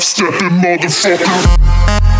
stepping motherfucker.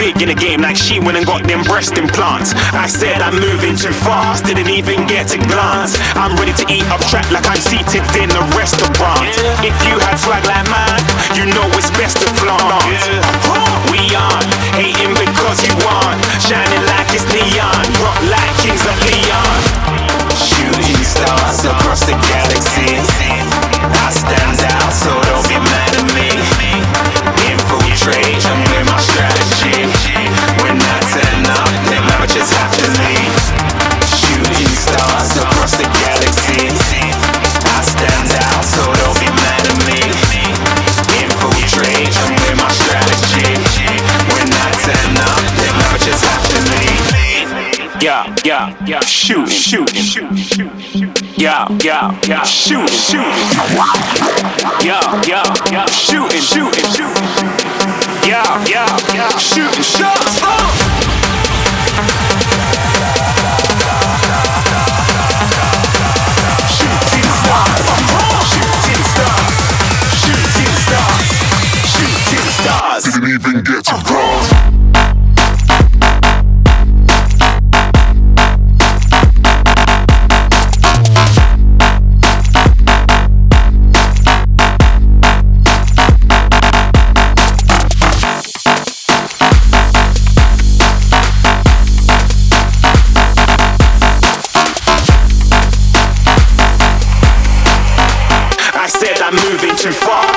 big in the game like she went and got them breast implants. I said I'm moving too fast, didn't even get a glance. I'm ready to eat up track like I'm seated in a restaurant. If you had swag like mine, you know it's best to flaunt. We aren't hating because you want, shining like it's neon, rock like kings of Leon. Shooting stars across the galaxy. I stand out, so don't be mad at me. Yeah, yeah, yeah. Shoot, shoot, shoot, shoot, shoot. yeah, yeah, yeah, shooting, shooting, yeah, yeah, yeah, shooting, shooting, shooting, yeah, yeah, yeah, shooting shots. Shooting stars, shooting stars, shooting stars, shooting stars. Didn't even get to cross. I'm moving too far.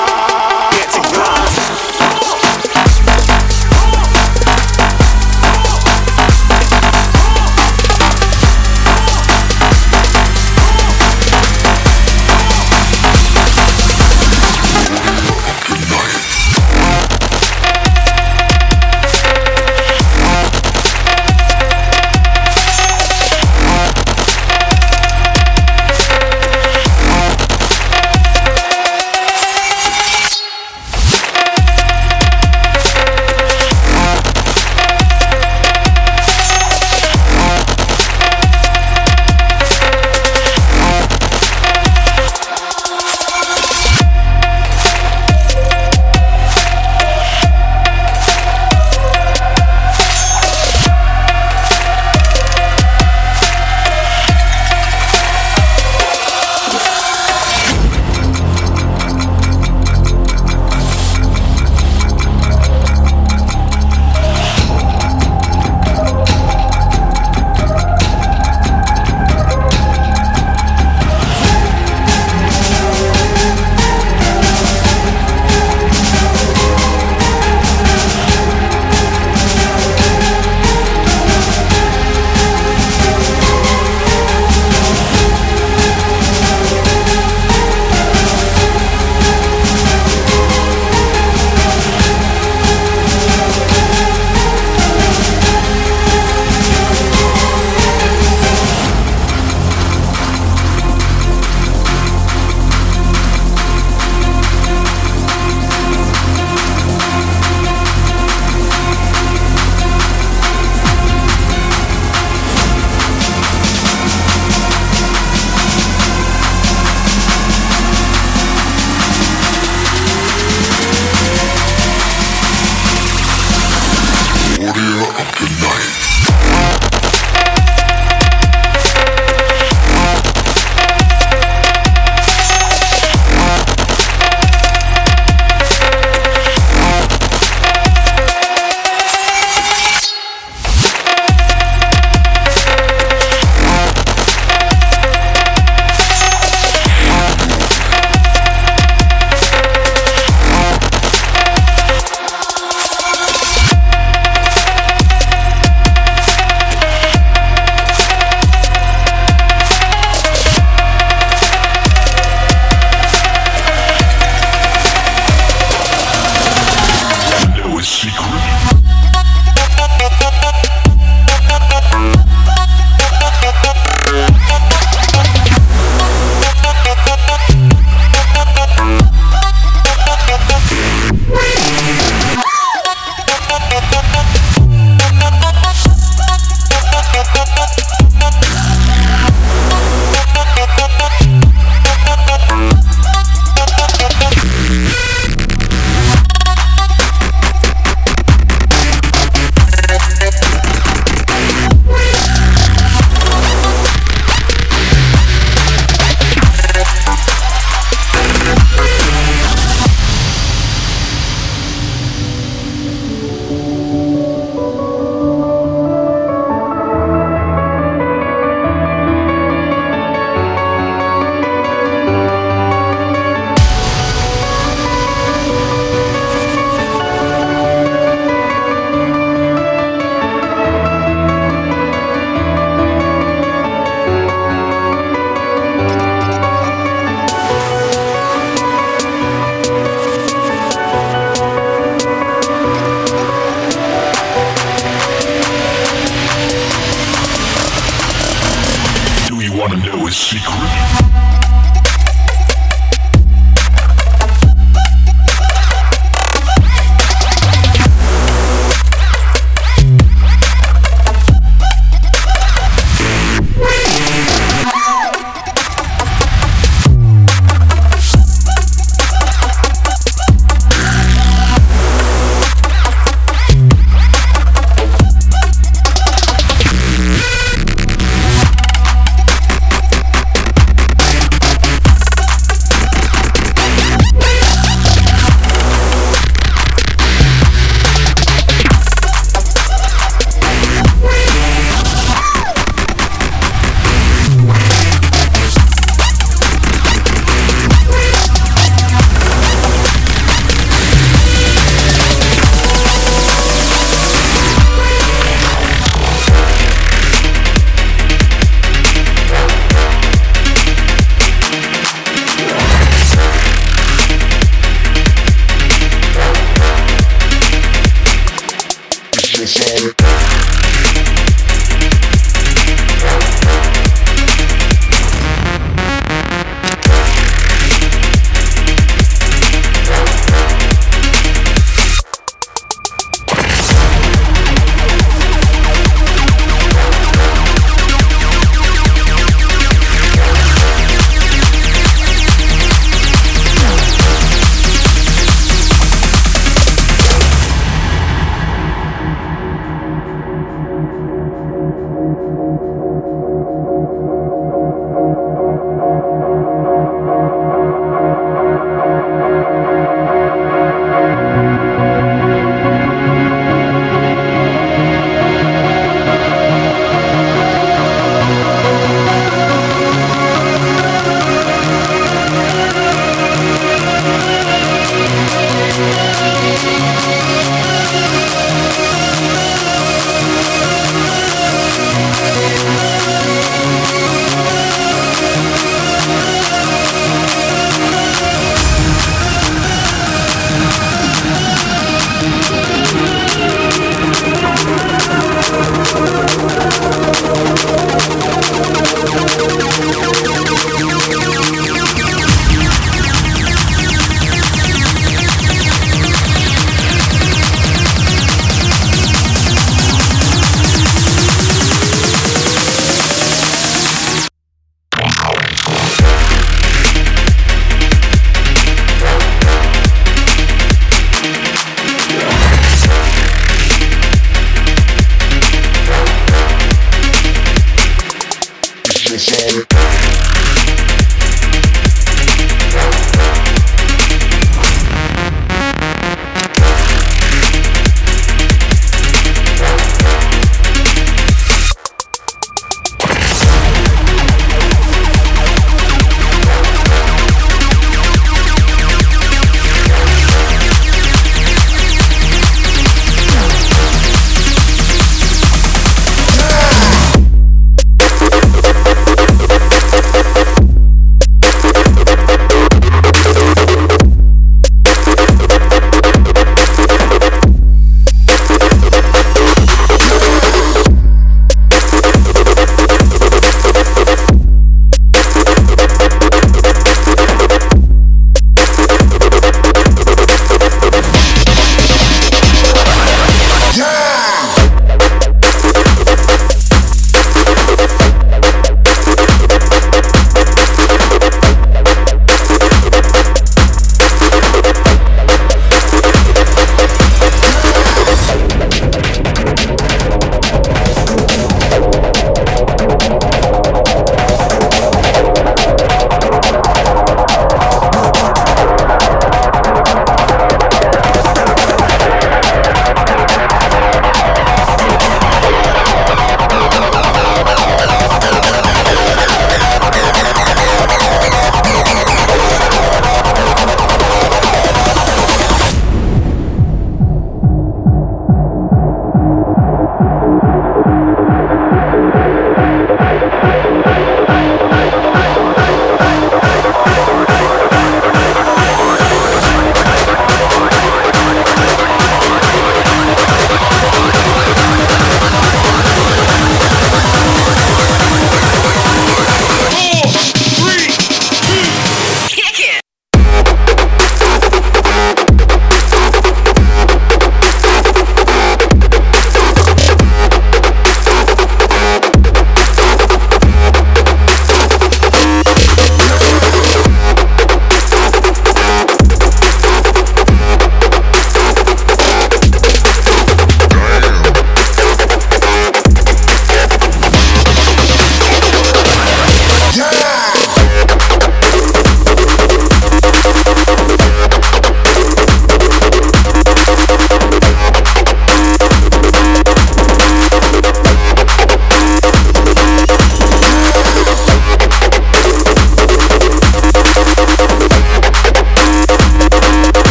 His secret?